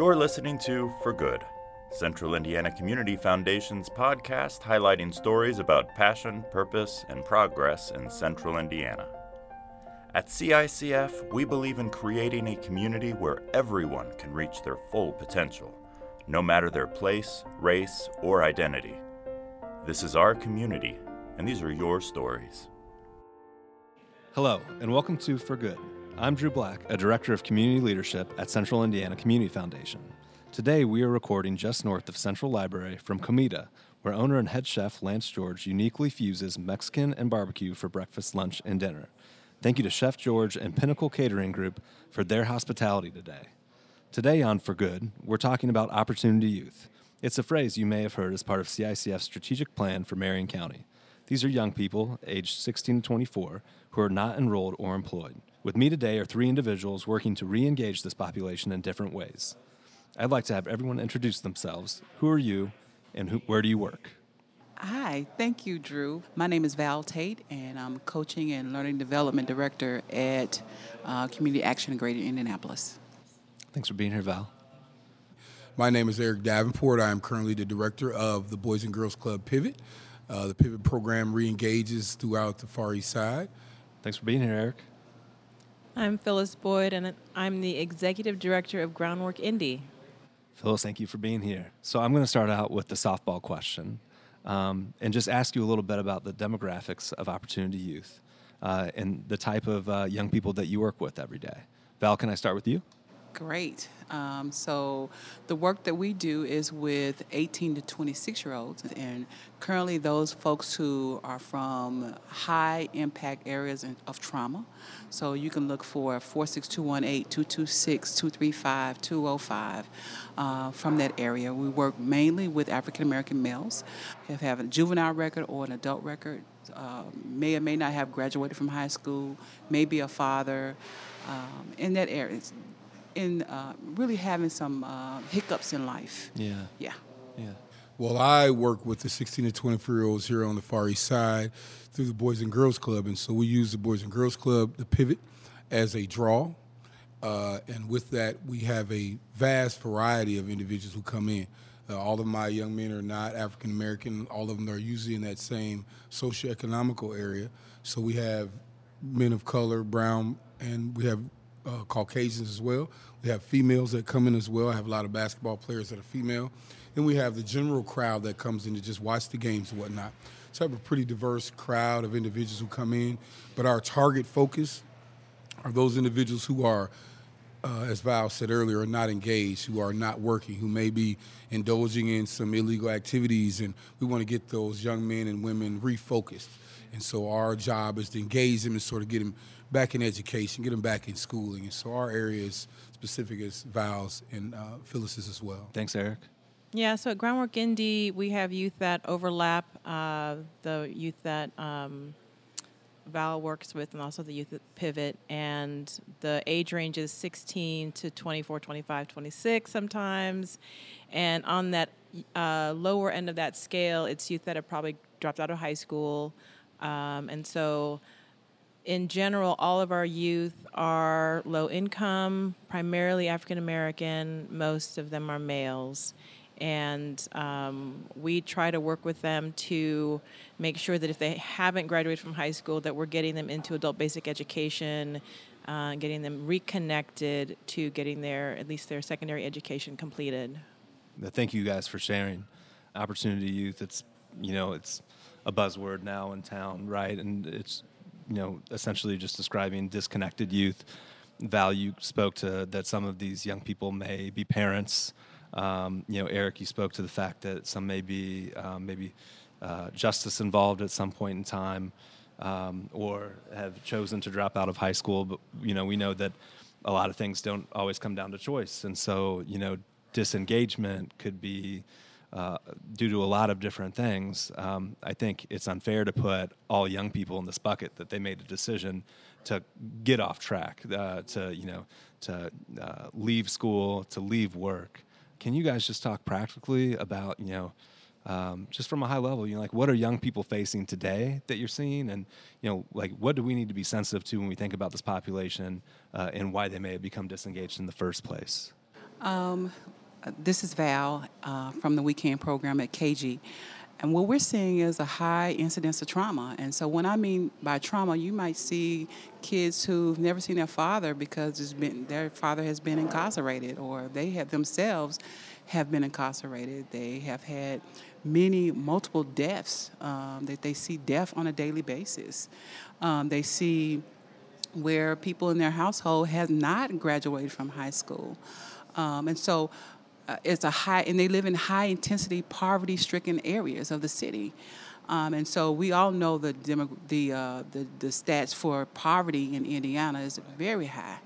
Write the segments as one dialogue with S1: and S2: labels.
S1: You're listening to For Good, Central Indiana Community Foundation's podcast highlighting stories about passion, purpose, and progress in Central Indiana. At CICF, we believe in creating a community where everyone can reach their full potential, no matter their place, race, or identity. This is our community, and these are your stories.
S2: Hello, and welcome to For Good. I'm Drew Black, a Director of Community Leadership at Central Indiana Community Foundation. Today, we are recording just north of Central Library from Comida, where owner and head chef Lance George uniquely fuses Mexican and barbecue for breakfast, lunch, and dinner. Thank you to Chef George and Pinnacle Catering Group for their hospitality today. Today on For Good, we're talking about Opportunity Youth. It's a phrase you may have heard as part of CICF's strategic plan for Marion County. These are young people, aged 16 to 24, who are not enrolled or employed. With me today are three individuals working to re engage this population in different ways. I'd like to have everyone introduce themselves. Who are you, and who, where do you work?
S3: Hi, thank you, Drew. My name is Val Tate, and I'm Coaching and Learning Development Director at uh, Community Action in Greater Indianapolis.
S2: Thanks for being here, Val.
S4: My name is Eric Davenport. I am currently the director of the Boys and Girls Club Pivot. Uh, the Pivot program re engages throughout the Far East Side.
S2: Thanks for being here, Eric.
S5: I'm Phyllis Boyd, and I'm the executive director of Groundwork Indy.
S2: Phyllis, thank you for being here. So, I'm going to start out with the softball question um, and just ask you a little bit about the demographics of Opportunity Youth uh, and the type of uh, young people that you work with every day. Val, can I start with you?
S3: Great. Um, so, the work that we do is with 18 to 26 year olds, and currently those folks who are from high impact areas of trauma. So, you can look for 46218 226 235 205 uh, from that area. We work mainly with African American males who have a juvenile record or an adult record, uh, may or may not have graduated from high school, may be a father. Um, in that area, in uh, really having some uh, hiccups in life.
S2: Yeah.
S3: Yeah.
S2: Yeah.
S4: Well, I work with the 16 to 24 year olds here on the Far East Side through the Boys and Girls Club. And so we use the Boys and Girls Club, the pivot, as a draw. Uh, and with that, we have a vast variety of individuals who come in. Uh, all of my young men are not African American. All of them are usually in that same socioeconomical area. So we have men of color, brown, and we have uh, Caucasians as well. We have females that come in as well. I have a lot of basketball players that are female. And we have the general crowd that comes in to just watch the games and whatnot. So I have a pretty diverse crowd of individuals who come in. But our target focus are those individuals who are, uh, as Val said earlier, are not engaged, who are not working, who may be indulging in some illegal activities. And we want to get those young men and women refocused. And so our job is to engage them and sort of get them back in education, get them back in schooling. And so our area is specific as Val's and uh, Phyllis's as well.
S2: Thanks, Eric.
S5: Yeah, so at Groundwork Indy, we have youth that overlap uh, the youth that um, Val works with and also the youth at Pivot. And the age range is 16 to 24, 25, 26 sometimes. And on that uh, lower end of that scale, it's youth that have probably dropped out of high school. Um, and so in general, all of our youth are low income, primarily African American. Most of them are males. And um, we try to work with them to make sure that if they haven't graduated from high school, that we're getting them into adult basic education, uh, getting them reconnected to getting their at least their secondary education completed.
S2: Thank you guys for sharing. Opportunity Youth. It's you know it's a buzzword now in town, right? And it's you know, essentially just describing disconnected youth. Value spoke to that some of these young people may be parents. Um, you know, Eric, you spoke to the fact that some may be um, maybe uh, justice involved at some point in time, um, or have chosen to drop out of high school. But you know, we know that a lot of things don't always come down to choice, and so you know, disengagement could be uh, due to a lot of different things, um, I think it's unfair to put all young people in this bucket that they made a decision to get off track, uh, to you know, to uh, leave school, to leave work. Can you guys just talk practically about you know? Um, just from a high level, you know, like what are young people facing today that you're seeing, and you know, like what do we need to be sensitive to when we think about this population uh, and why they may have become disengaged in the first place?
S3: Um, this is Val uh, from the We Can program at KG. And what we're seeing is a high incidence of trauma. And so, when I mean by trauma, you might see kids who've never seen their father because been, their father has been incarcerated, or they have themselves have been incarcerated. They have had many multiple deaths. Um, that they see death on a daily basis. Um, they see where people in their household have not graduated from high school, um, and so uh, it's a high, and they live in high intensity, poverty stricken areas of the city. Um, and so we all know the, demo, the, uh, the, the stats for poverty in Indiana is very high.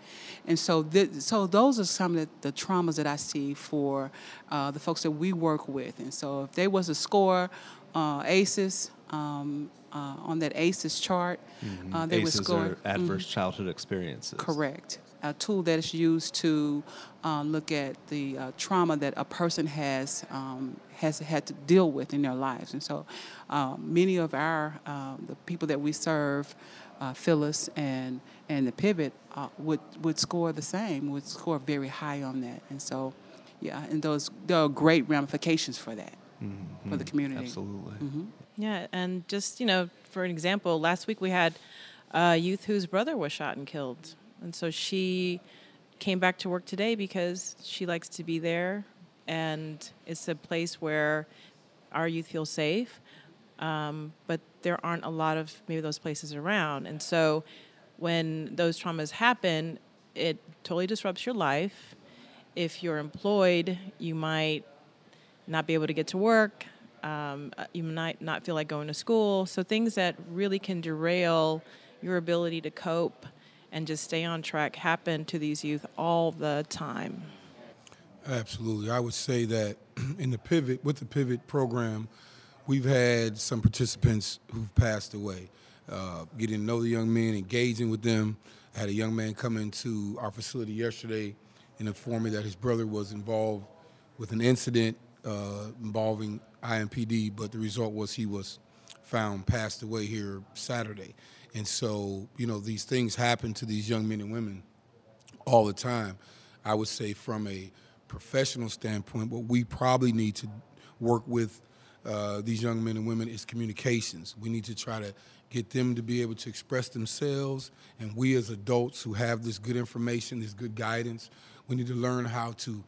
S3: And so, th- so those are some of the, the traumas that I see for uh, the folks that we work with. And so, if there was a score, uh, ACEs, um, uh, on that ACEs chart,
S2: mm-hmm.
S3: uh, they
S2: ACEs
S3: would score
S2: are adverse mm-hmm. childhood experiences.
S3: Correct a tool that is used to uh, look at the uh, trauma that a person has um, has had to deal with in their lives. And so, um, many of our um, the people that we serve, uh, Phyllis and and the Pivot uh, would would score the same, would score very high on that. And so, yeah, and those there are great ramifications for that mm-hmm. for the community.
S2: Absolutely.
S3: Mm-hmm.
S5: Yeah, and just you know, for an example, last week we had a youth whose brother was shot and killed and so she came back to work today because she likes to be there and it's a place where our youth feel safe. Um, but there aren't a lot of maybe those places around. And so when those traumas happen, it totally disrupts your life. If you're employed, you might not be able to get to work. Um, you might not feel like going to school. So things that really can derail your ability to cope and just stay on track happen to these youth all the time.
S4: Absolutely. I would say that in the pivot, with the pivot program, we've had some participants who've passed away. Uh, getting to know the young men, engaging with them. I had a young man come into our facility yesterday and inform me that his brother was involved with an incident uh, involving IMPD, but the result was he was found passed away here Saturday. And so, you know, these things happen to these young men and women all the time. I would say, from a professional standpoint, what we probably need to work with uh, these young men and women is communications. We need to try to get them to be able to express themselves. And we, as adults who have this good information, this good guidance, we need to learn how to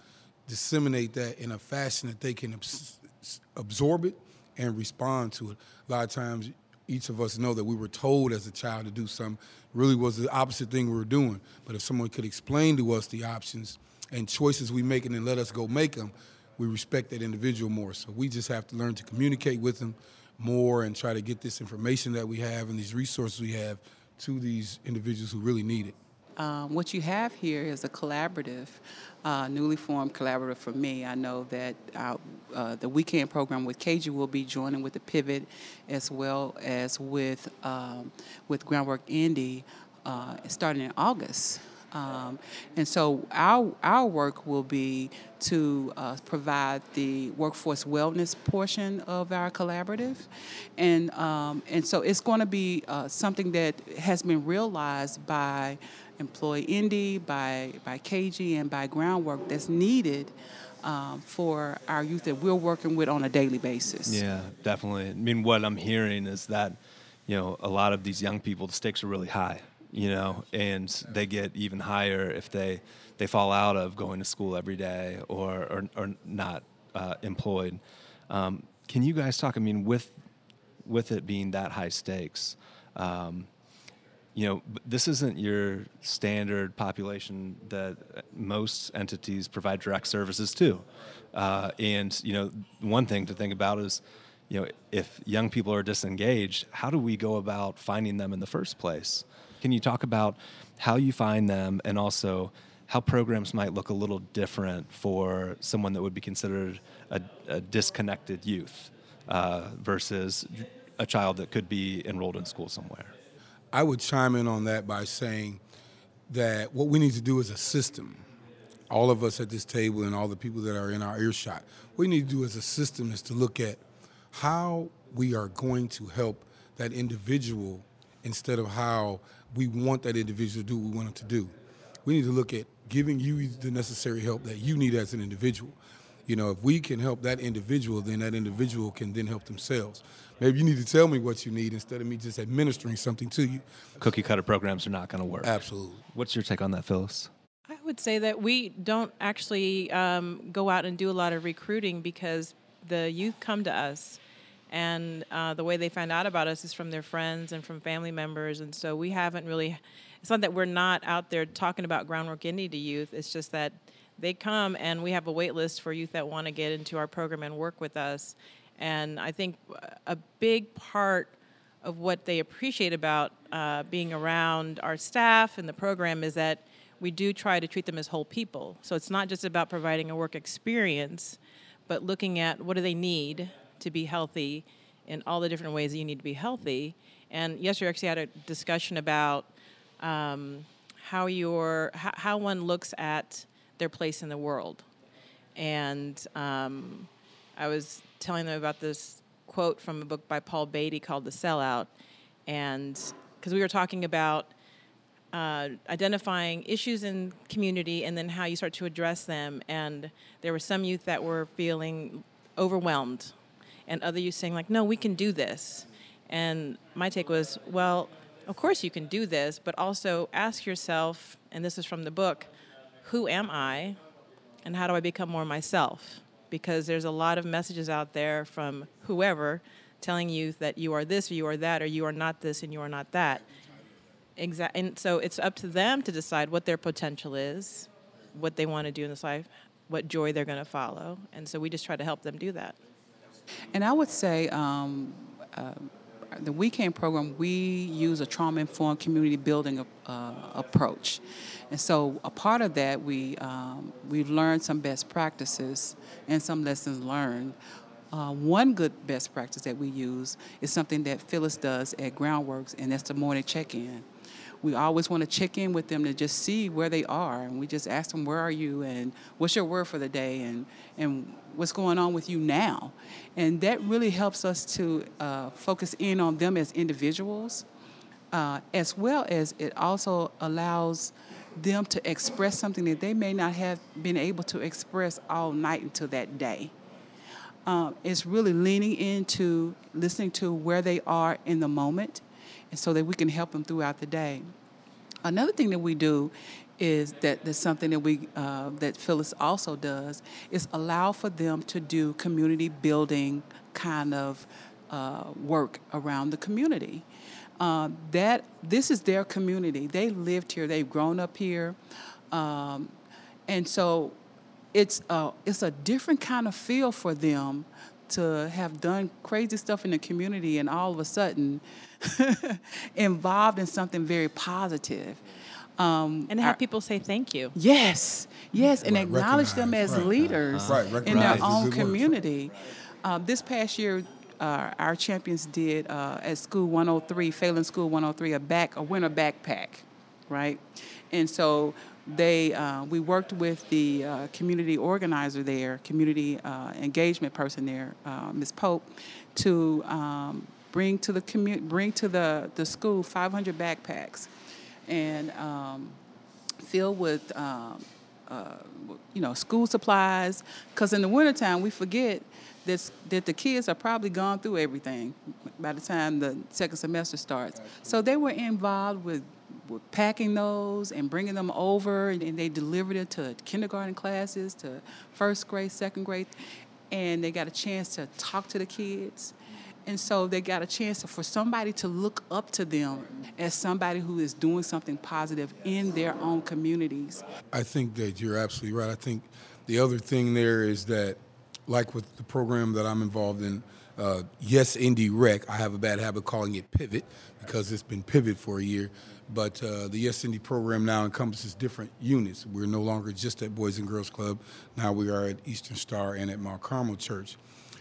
S4: disseminate that in a fashion that they can absorb it and respond to it. A lot of times, each of us know that we were told as a child to do something really was the opposite thing we were doing. But if someone could explain to us the options and choices we make and then let us go make them, we respect that individual more. So we just have to learn to communicate with them more and try to get this information that we have and these resources we have to these individuals who really need it.
S3: Um, what you have here is a collaborative, uh, newly formed collaborative for me. I know that our, uh, the We Can program with KG will be joining with the Pivot as well as with um, with Groundwork Indy uh, starting in August. Um, and so our our work will be to uh, provide the workforce wellness portion of our collaborative, and um, and so it's going to be uh, something that has been realized by Employ Indy, by by KG, and by Groundwork that's needed. Um, for our youth that we're working with on a daily basis.
S2: Yeah, definitely. I mean, what I'm hearing is that, you know, a lot of these young people, the stakes are really high you know, and they get even higher if they they fall out of going to school every day or or, or not uh, employed. Um, can you guys talk? I mean, with with it being that high stakes, um, you know, this isn't your standard population that most entities provide direct services to. Uh, and you know, one thing to think about is, you know, if young people are disengaged, how do we go about finding them in the first place? Can you talk about how you find them and also how programs might look a little different for someone that would be considered a, a disconnected youth uh, versus a child that could be enrolled in school somewhere?
S4: I would chime in on that by saying that what we need to do as a system, all of us at this table and all the people that are in our earshot, what we need to do as a system is to look at how we are going to help that individual instead of how we want that individual to do what we want them to do. We need to look at giving you the necessary help that you need as an individual. You know, if we can help that individual, then that individual can then help themselves. Maybe you need to tell me what you need instead of me just administering something to you.
S2: Cookie cutter programs are not going to work.
S4: Absolutely.
S2: What's your take on that, Phyllis?
S5: I would say that we don't actually um, go out and do a lot of recruiting because the youth come to us. And uh, the way they find out about us is from their friends and from family members. And so we haven't really, it's not that we're not out there talking about Groundwork Indy to youth, it's just that they come and we have a wait list for youth that want to get into our program and work with us. And I think a big part of what they appreciate about uh, being around our staff and the program is that we do try to treat them as whole people. So it's not just about providing a work experience, but looking at what do they need to be healthy in all the different ways that you need to be healthy. And yesterday, actually had a discussion about um, how your how, how one looks at their place in the world. And um, I was telling them about this quote from a book by Paul Beatty called The Sellout. And because we were talking about uh, identifying issues in community and then how you start to address them. And there were some youth that were feeling overwhelmed, and other youth saying, like, no, we can do this. And my take was, well, of course you can do this, but also ask yourself, and this is from the book, who am I and how do I become more myself? Because there's a lot of messages out there from whoever telling you that you are this or you are that or you are not this and you are not that. Exactly. And so it's up to them to decide what their potential is, what they want to do in this life, what joy they're going to follow. And so we just try to help them do that.
S3: And I would say um, uh, the We Can program, we use a trauma informed community building uh, approach. And so a part of that, we, um, we've learned some best practices and some lessons learned. Uh, one good best practice that we use is something that Phyllis does at Groundworks, and that's the morning check in we always want to check in with them to just see where they are. And we just ask them, where are you? And what's your word for the day? And, and what's going on with you now? And that really helps us to uh, focus in on them as individuals, uh, as well as it also allows them to express something that they may not have been able to express all night until that day. Um, it's really leaning into listening to where they are in the moment and so that we can help them throughout the day. Another thing that we do is that there's something that we uh, that Phyllis also does is allow for them to do community building kind of uh, work around the community. Uh, that this is their community. They lived here. They've grown up here, um, and so it's a, it's a different kind of feel for them to have done crazy stuff in the community and all of a sudden involved in something very positive.
S5: Um, and have our, people say thank you.
S3: Yes, yes, and right, acknowledge them as right, leaders
S4: right,
S3: in their own community. Uh, this past year, uh, our champions did uh, at School 103, Failing School 103, a back a winter backpack, right? And so they uh, we worked with the uh, community organizer there, community uh, engagement person there, uh, Ms. Pope, to um, bring to the commu- bring to the, the school 500 backpacks, and um, filled with um, uh, you know school supplies. Because in the wintertime we forget that that the kids are probably gone through everything by the time the second semester starts. So they were involved with packing those and bringing them over, and they delivered it to kindergarten classes, to first grade, second grade, and they got a chance to talk to the kids. And so they got a chance for somebody to look up to them as somebody who is doing something positive in their own communities.
S4: I think that you're absolutely right. I think the other thing there is that, like with the program that I'm involved in, uh, Yes Indy Rec, I have a bad habit calling it Pivot because it's been Pivot for a year. But uh, the Yes Indy program now encompasses different units. We're no longer just at Boys and Girls Club. Now we are at Eastern Star and at Mount Carmel Church.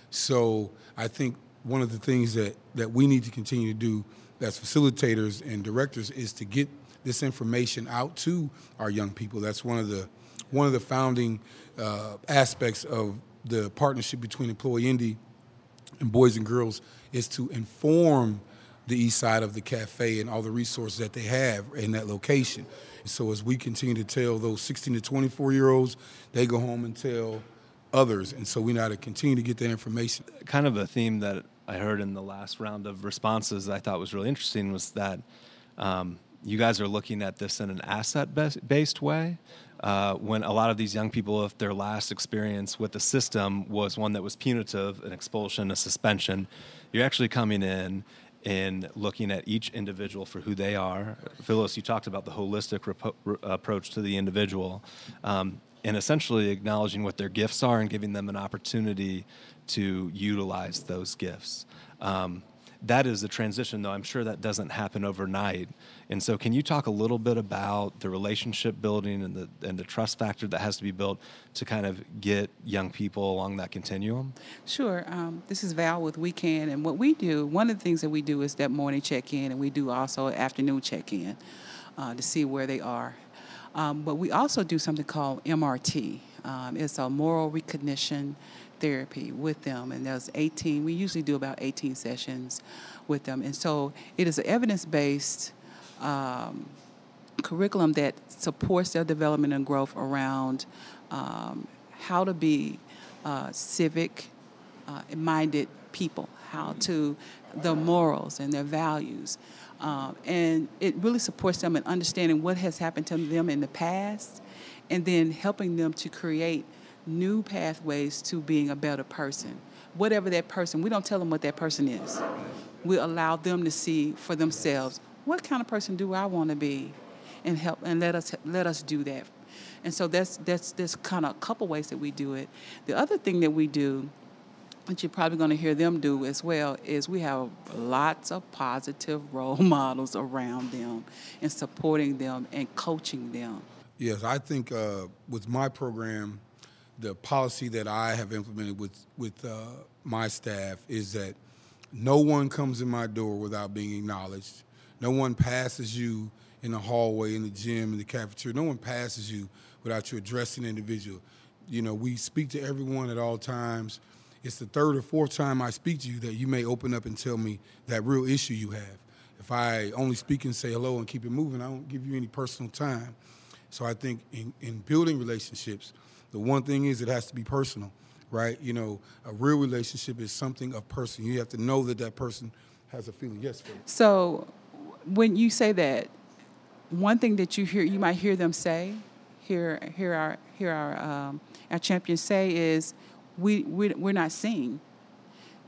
S4: So I think one of the things that, that we need to continue to do as facilitators and directors is to get this information out to our young people. That's one of the one of the founding uh, aspects of the partnership between Employ Indy and Boys and Girls is to inform the east side of the cafe and all the resources that they have in that location. So as we continue to tell those 16 to 24 year olds, they go home and tell others. And so we know how to continue to get that information.
S2: Kind of a theme that I heard in the last round of responses that I thought was really interesting was that um, you guys are looking at this in an asset based way. Uh, when a lot of these young people, if their last experience with the system was one that was punitive, an expulsion, a suspension, you're actually coming in and looking at each individual for who they are. Phyllis, you talked about the holistic re- approach to the individual. Um, and essentially acknowledging what their gifts are and giving them an opportunity to utilize those gifts. Um, that is the transition, though I'm sure that doesn't happen overnight. And so, can you talk a little bit about the relationship building and the and the trust factor that has to be built to kind of get young people along that continuum?
S3: Sure. Um, this is Val with We Can, and what we do, one of the things that we do is that morning check in, and we do also afternoon check in uh, to see where they are um, but we also do something called MRT. Um, it's a moral reconation therapy with them, and there's 18. We usually do about 18 sessions with them, and so it is an evidence-based um, curriculum that supports their development and growth around um, how to be uh, civic uh, minded people, how to the morals and their values. Um, and it really supports them in understanding what has happened to them in the past and then helping them to create new pathways to being a better person. Whatever that person, we don't tell them what that person is. We allow them to see for themselves what kind of person do I want to be and help and let us let us do that. And so that's that's that's kind of a couple ways that we do it. The other thing that we do what you're probably going to hear them do as well is we have lots of positive role models around them and supporting them and coaching them.
S4: Yes, I think uh, with my program, the policy that I have implemented with with uh, my staff is that no one comes in my door without being acknowledged. No one passes you in the hallway, in the gym, in the cafeteria. No one passes you without you addressing an individual. You know, we speak to everyone at all times it's the third or fourth time I speak to you that you may open up and tell me that real issue you have. If I only speak and say hello and keep it moving, I don't give you any personal time. So I think in, in building relationships, the one thing is it has to be personal, right? You know, a real relationship is something of person. You have to know that that person has a feeling. Yes, Phil.
S3: So when you say that, one thing that you hear, you might hear them say, hear, hear our, hear our, um, our champions say is, we, we, we're not seen.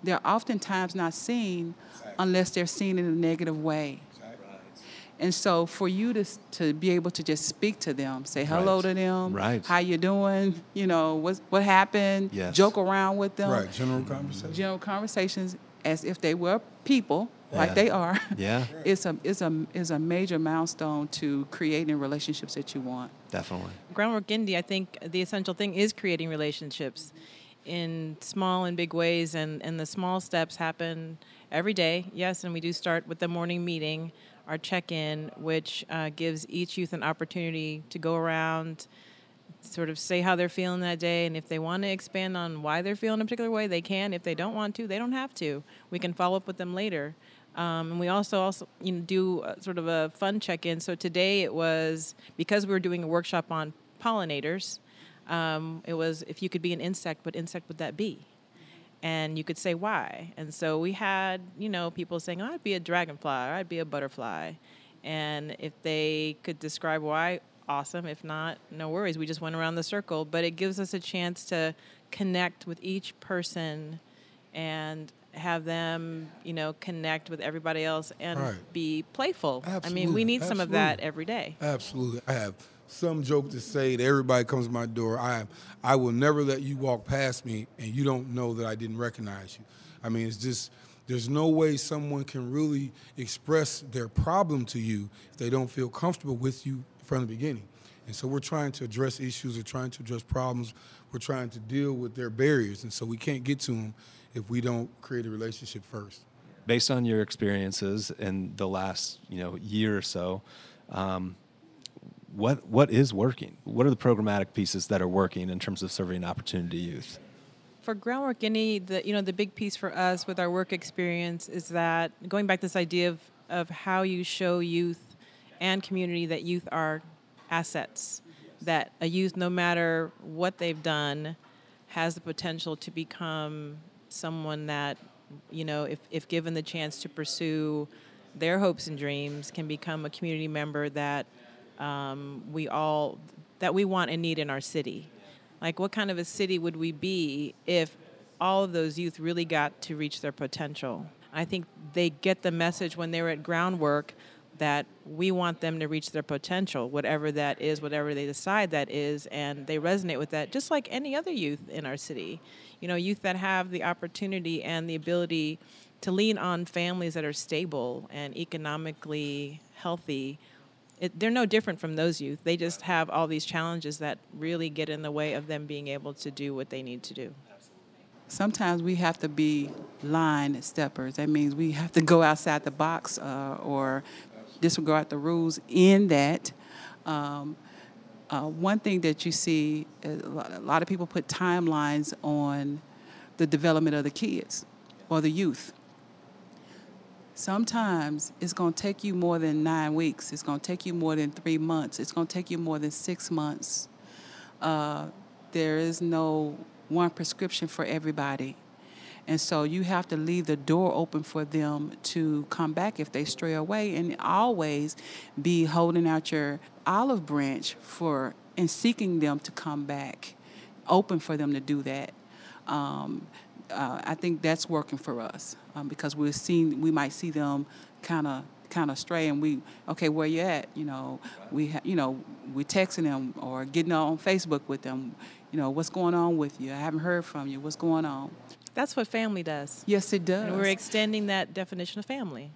S3: They're oftentimes not seen unless they're seen in a negative way. And so for you to to be able to just speak to them, say hello
S2: right.
S3: to them,
S2: right.
S3: how you doing, you know, what what happened,
S2: yes.
S3: joke around with them.
S4: Right, general conversations.
S3: General conversations as if they were people, yeah. like they are.
S2: Yeah.
S3: it's a it's a is a major milestone to creating relationships that you want.
S2: Definitely.
S5: Groundwork Indy, I think the essential thing is creating relationships in small and big ways, and, and the small steps happen every day. Yes, and we do start with the morning meeting, our check in, which uh, gives each youth an opportunity to go around, sort of say how they're feeling that day, and if they want to expand on why they're feeling a particular way, they can. If they don't want to, they don't have to. We can follow up with them later. Um, and we also also you know do a, sort of a fun check in. So today it was because we were doing a workshop on pollinators. Um, it was if you could be an insect, what insect would that be? And you could say why. And so we had, you know, people saying, oh, I'd be a dragonfly or I'd be a butterfly. And if they could describe why, awesome. If not, no worries. We just went around the circle. But it gives us a chance to connect with each person and have them, you know, connect with everybody else and right. be playful.
S4: Absolutely.
S5: I mean, we need
S4: Absolutely.
S5: some of that every day.
S4: Absolutely. I have some joke to say that everybody comes to my door. I I will never let you walk past me and you don't know that I didn't recognize you. I mean, it's just there's no way someone can really express their problem to you if they don't feel comfortable with you from the beginning. And so we're trying to address issues, we're trying to address problems, we're trying to deal with their barriers, and so we can't get to them if we don't create a relationship first.
S2: Based on your experiences in the last you know year or so. Um, what what is working? What are the programmatic pieces that are working in terms of serving opportunity youth?
S5: for groundwork Indy the you know the big piece for us with our work experience is that going back to this idea of of how you show youth and community that youth are assets that a youth no matter what they've done has the potential to become someone that you know if, if given the chance to pursue their hopes and dreams can become a community member that um, we all that we want and need in our city like, what kind of a city would we be if all of those youth really got to reach their potential? I think they get the message when they're at groundwork that we want them to reach their potential, whatever that is, whatever they decide that is, and they resonate with that, just like any other youth in our city. You know, youth that have the opportunity and the ability to lean on families that are stable and economically healthy it, they're no different from those youth. They just have all these challenges that really get in the way of them being able to do what they need to do.
S3: Sometimes we have to be line steppers. That means we have to go outside the box uh, or disregard the rules in that. Um, uh, one thing that you see, uh, a lot of people put timelines on the development of the kids or the youth sometimes it's going to take you more than nine weeks. It's going to take you more than three months. It's going to take you more than six months. Uh, there is no one prescription for everybody. And so you have to leave the door open for them to come back if they stray away and always be holding out your olive branch for and seeking them to come back, open for them to do that. Um, uh, I think that's working for us um, because we're seeing we might see them kind of kind of stray and we okay where you at? You know we ha- you know we're texting them or getting on Facebook with them. You know what's going on with you? I haven't heard from you. What's going on?
S5: That's what family does.
S3: Yes it does
S5: and we're extending that definition of family.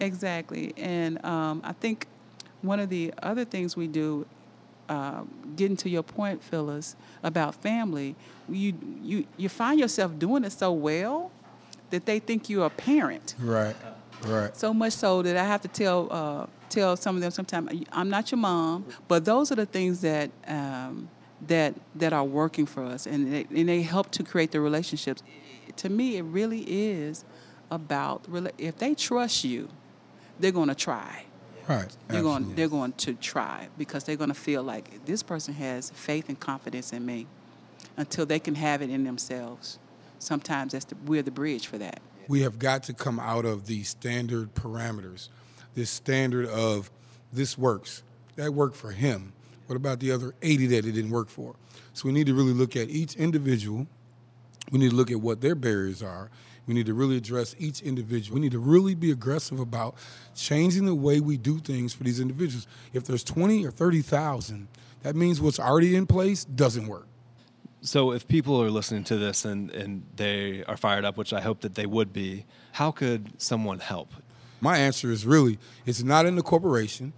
S3: Exactly. And um, I think one of the other things we do uh, getting to your point, Phyllis, about family, you you you find yourself doing it so well that they think you're a parent.
S4: Right. Right.
S3: So much so that I have to tell uh, tell some of them sometimes I'm not your mom, but those are the things that um, that that are working for us, and they, and they help to create the relationships. To me, it really is about if they trust you, they're going to try.
S4: Right.
S3: They're going, they're going to try because they're going to feel like this person has faith and confidence in me until they can have it in themselves. Sometimes that's the, we're the bridge for that.
S4: We have got to come out of the standard parameters, this standard of this works. That worked for him. What about the other 80 that it didn't work for? So we need to really look at each individual. We need to look at what their barriers are we need to really address each individual. We need to really be aggressive about changing the way we do things for these individuals. If there's 20 or 30,000, that means what's already in place doesn't work.
S2: So if people are listening to this and, and they are fired up, which I hope that they would be, how could someone help?
S4: My answer is really it's not in the corporation,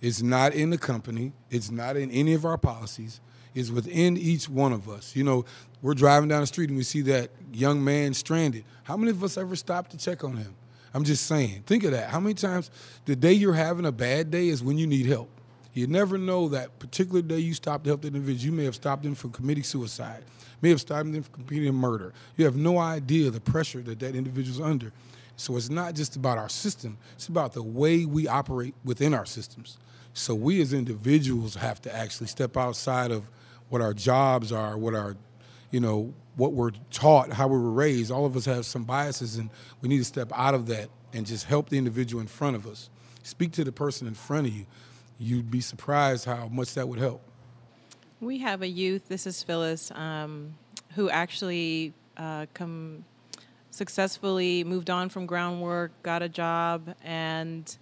S4: it's not in the company, it's not in any of our policies is within each one of us. You know, we're driving down the street and we see that young man stranded. How many of us ever stop to check on him? I'm just saying, think of that. How many times the day you're having a bad day is when you need help? You never know that particular day you stopped to help the individual, you may have stopped them from committing suicide, may have stopped them from committing murder. You have no idea the pressure that that individual's under. So it's not just about our system, it's about the way we operate within our systems. So we as individuals have to actually step outside of what our jobs are, what our, you know, what we're taught, how we were raised. All of us have some biases, and we need to step out of that and just help the individual in front of us. Speak to the person in front of you. You'd be surprised how much that would help.
S5: We have a youth. This is Phyllis, um, who actually uh, come successfully moved on from groundwork, got a job, and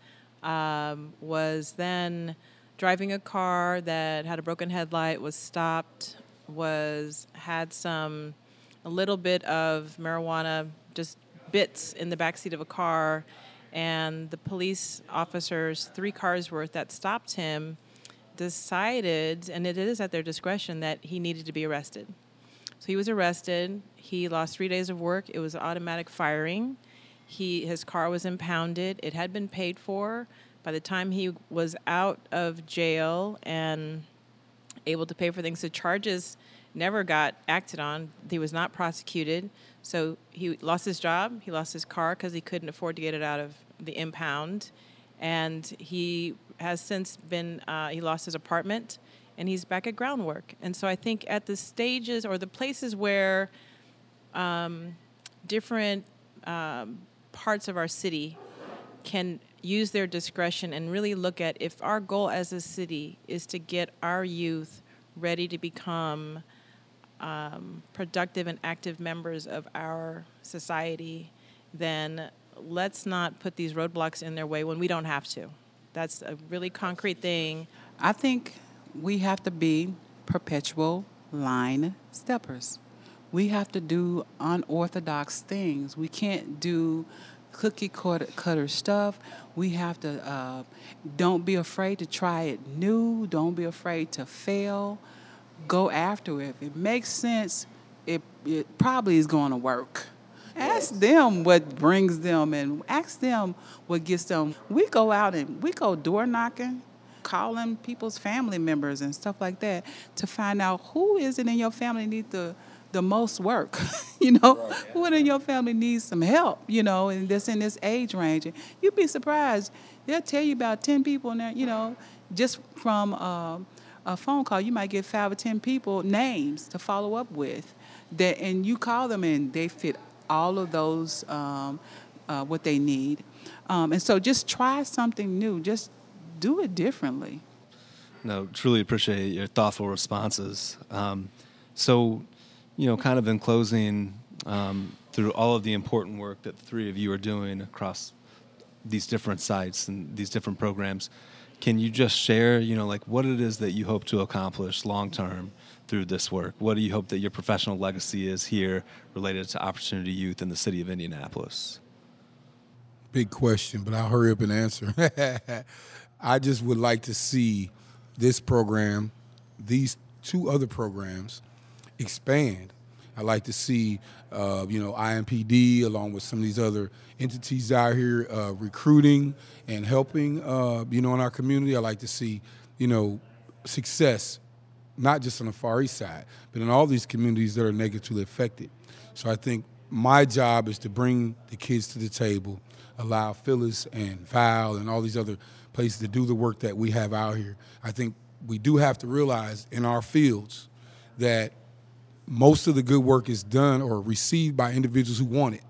S5: um, was then driving a car that had a broken headlight, was stopped, was had some a little bit of marijuana, just bits in the backseat of a car, and the police officers, three cars worth that stopped him, decided, and it is at their discretion, that he needed to be arrested. So he was arrested. He lost three days of work. It was automatic firing. He his car was impounded. It had been paid for by the time he was out of jail and able to pay for things, the charges never got acted on. He was not prosecuted. So he lost his job. He lost his car because he couldn't afford to get it out of the impound. And he has since been, uh, he lost his apartment and he's back at groundwork. And so I think at the stages or the places where um, different um, parts of our city can use their discretion and really look at if our goal as a city is to get our youth ready to become um, productive and active members of our society, then let's not put these roadblocks in their way when we don't have to. That's a really concrete thing.
S3: I think we have to be perpetual line steppers. We have to do unorthodox things. We can't do cookie cutter, cutter stuff. We have to uh, don't be afraid to try it new. Don't be afraid to fail. Go after it. If it makes sense, it it probably is going to work. Ask them what brings them and ask them what gets them. We go out and we go door knocking, calling people's family members and stuff like that to find out who is it in your family need the the most work. you know, right. who in your family needs some help, you know, and that's in this age range. And you'd be surprised. They'll tell you about 10 people now, you know, just from uh, a phone call, you might get five or 10 people names to follow up with. That, and you call them and they fit all of those, um, uh, what they need. Um, and so just try something new. Just do it differently.
S2: No, truly appreciate your thoughtful responses. Um, so, you know, kind of in closing, um, through all of the important work that the three of you are doing across these different sites and these different programs, can you just share, you know, like what it is that you hope to accomplish long term through this work? What do you hope that your professional legacy is here related to Opportunity Youth in the city of Indianapolis?
S4: Big question, but I'll hurry up and answer. I just would like to see this program, these two other programs, expand. I like to see, uh, you know, IMPD along with some of these other entities out here uh, recruiting and helping, uh, you know, in our community. I like to see, you know, success, not just on the Far East side, but in all these communities that are negatively affected. So I think my job is to bring the kids to the table, allow Phyllis and Val and all these other places to do the work that we have out here. I think we do have to realize in our fields that most of the good work is done or received by individuals who want it.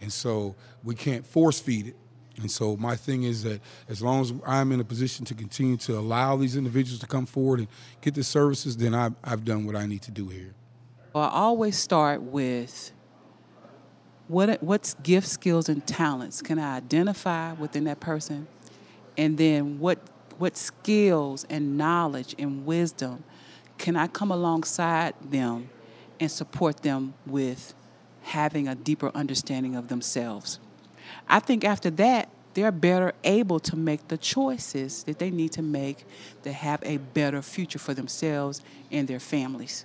S4: And so we can't force feed it. And so my thing is that as long as I'm in a position to continue to allow these individuals to come forward and get the services, then I've, I've done what I need to do here.
S3: Well, I always start with what what's gifts, skills, and talents can I identify within that person, and then what what skills and knowledge and wisdom can I come alongside them and support them with having a deeper understanding of themselves? I think after that, they're better able to make the choices that they need to make to have a better future for themselves and their families.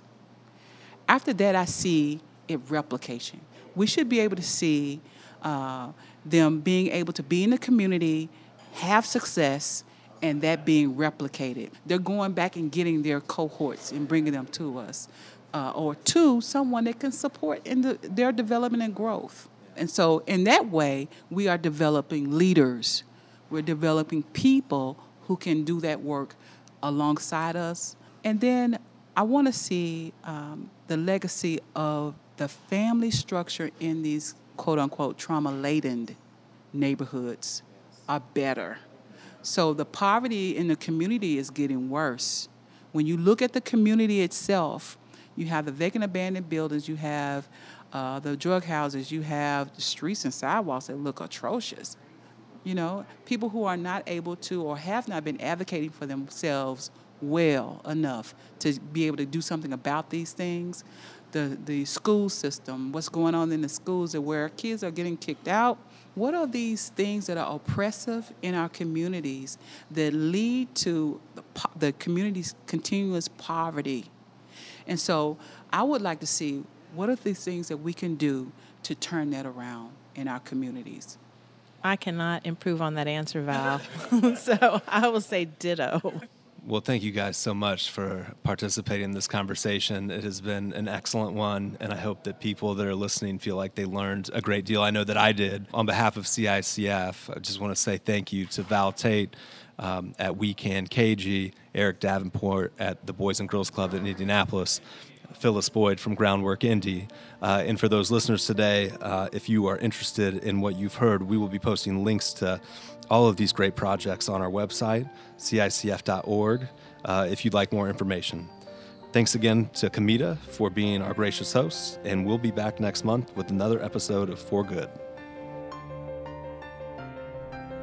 S3: After that, I see it replication. We should be able to see uh, them being able to be in the community, have success, and that being replicated. They're going back and getting their cohorts and bringing them to us, uh, or to someone that can support in the, their development and growth. And so, in that way, we are developing leaders. We're developing people who can do that work alongside us. And then I want to see um, the legacy of the family structure in these quote unquote trauma laden neighborhoods are better. So the poverty in the community is getting worse. When you look at the community itself, you have the vacant abandoned buildings, you have uh, the drug houses, you have the streets and sidewalks that look atrocious. You know, people who are not able to or have not been advocating for themselves well enough to be able to do something about these things. The the school system, what's going on in the schools, where kids are getting kicked out what are these things that are oppressive in our communities that lead to the, the community's continuous poverty? And so I would like to see what are these things that we can do to turn that around in our communities?
S5: I cannot improve on that answer, Val. so I will say ditto.
S2: Well, thank you guys so much for participating in this conversation. It has been an excellent one, and I hope that people that are listening feel like they learned a great deal. I know that I did. On behalf of CICF, I just want to say thank you to Val Tate um, at We Can KG, Eric Davenport at the Boys and Girls Club in Indianapolis, Phyllis Boyd from Groundwork Indy. Uh, and for those listeners today, uh, if you are interested in what you've heard, we will be posting links to all of these great projects on our website, cicf.org, uh, if you'd like more information. Thanks again to Kamita for being our gracious host, and we'll be back next month with another episode of For Good.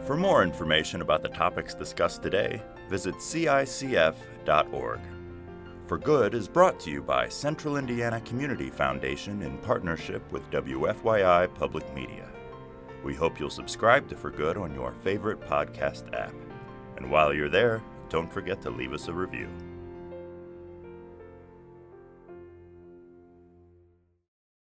S1: For more information about the topics discussed today, visit cicf.org. For Good is brought to you by Central Indiana Community Foundation in partnership with WFYI Public Media. We hope you'll subscribe to For Good on your favorite podcast app. And while you're there, don't forget to leave us a review.